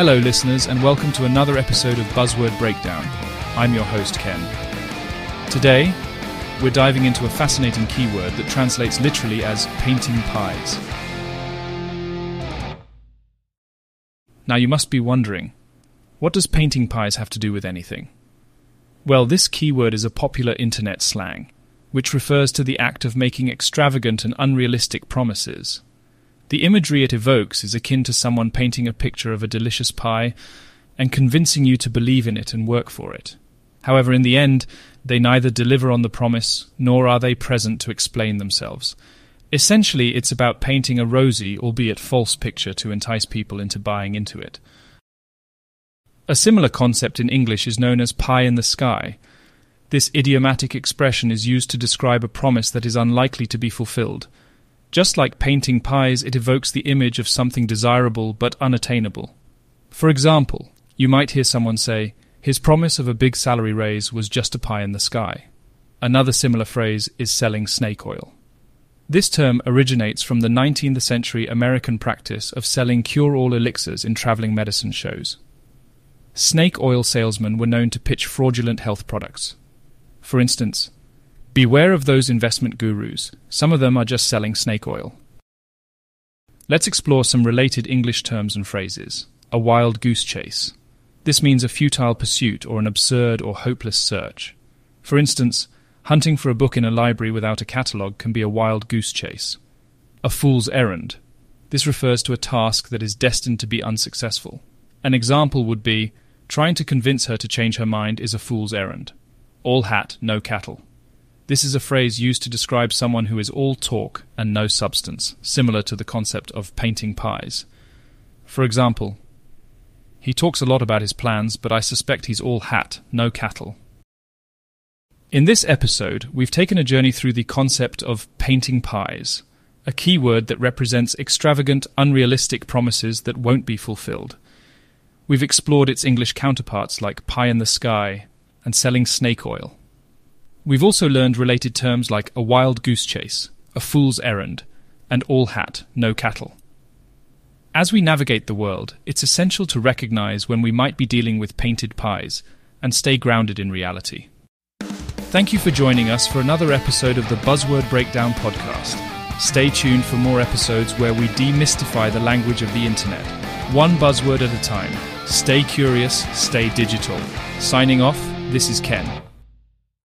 Hello, listeners, and welcome to another episode of Buzzword Breakdown. I'm your host, Ken. Today, we're diving into a fascinating keyword that translates literally as painting pies. Now, you must be wondering what does painting pies have to do with anything? Well, this keyword is a popular internet slang, which refers to the act of making extravagant and unrealistic promises. The imagery it evokes is akin to someone painting a picture of a delicious pie and convincing you to believe in it and work for it. However, in the end, they neither deliver on the promise nor are they present to explain themselves. Essentially, it's about painting a rosy, albeit false, picture to entice people into buying into it. A similar concept in English is known as pie in the sky. This idiomatic expression is used to describe a promise that is unlikely to be fulfilled. Just like painting pies, it evokes the image of something desirable but unattainable. For example, you might hear someone say, His promise of a big salary raise was just a pie in the sky. Another similar phrase is selling snake oil. This term originates from the 19th century American practice of selling cure all elixirs in traveling medicine shows. Snake oil salesmen were known to pitch fraudulent health products. For instance, beware of those investment gurus, some of them are just selling snake oil. Let's explore some related English terms and phrases. A wild goose chase. This means a futile pursuit or an absurd or hopeless search. For instance, hunting for a book in a library without a catalogue can be a wild goose chase. A fool's errand. This refers to a task that is destined to be unsuccessful. An example would be trying to convince her to change her mind is a fool's errand. All hat, no cattle. This is a phrase used to describe someone who is all talk and no substance, similar to the concept of painting pies. For example, he talks a lot about his plans, but I suspect he's all hat, no cattle. In this episode, we've taken a journey through the concept of painting pies, a key word that represents extravagant, unrealistic promises that won't be fulfilled. We've explored its English counterparts like pie in the sky and selling snake oil. We've also learned related terms like a wild goose chase, a fool's errand, and all hat, no cattle. As we navigate the world, it's essential to recognize when we might be dealing with painted pies and stay grounded in reality. Thank you for joining us for another episode of the Buzzword Breakdown podcast. Stay tuned for more episodes where we demystify the language of the internet, one buzzword at a time. Stay curious, stay digital. Signing off, this is Ken.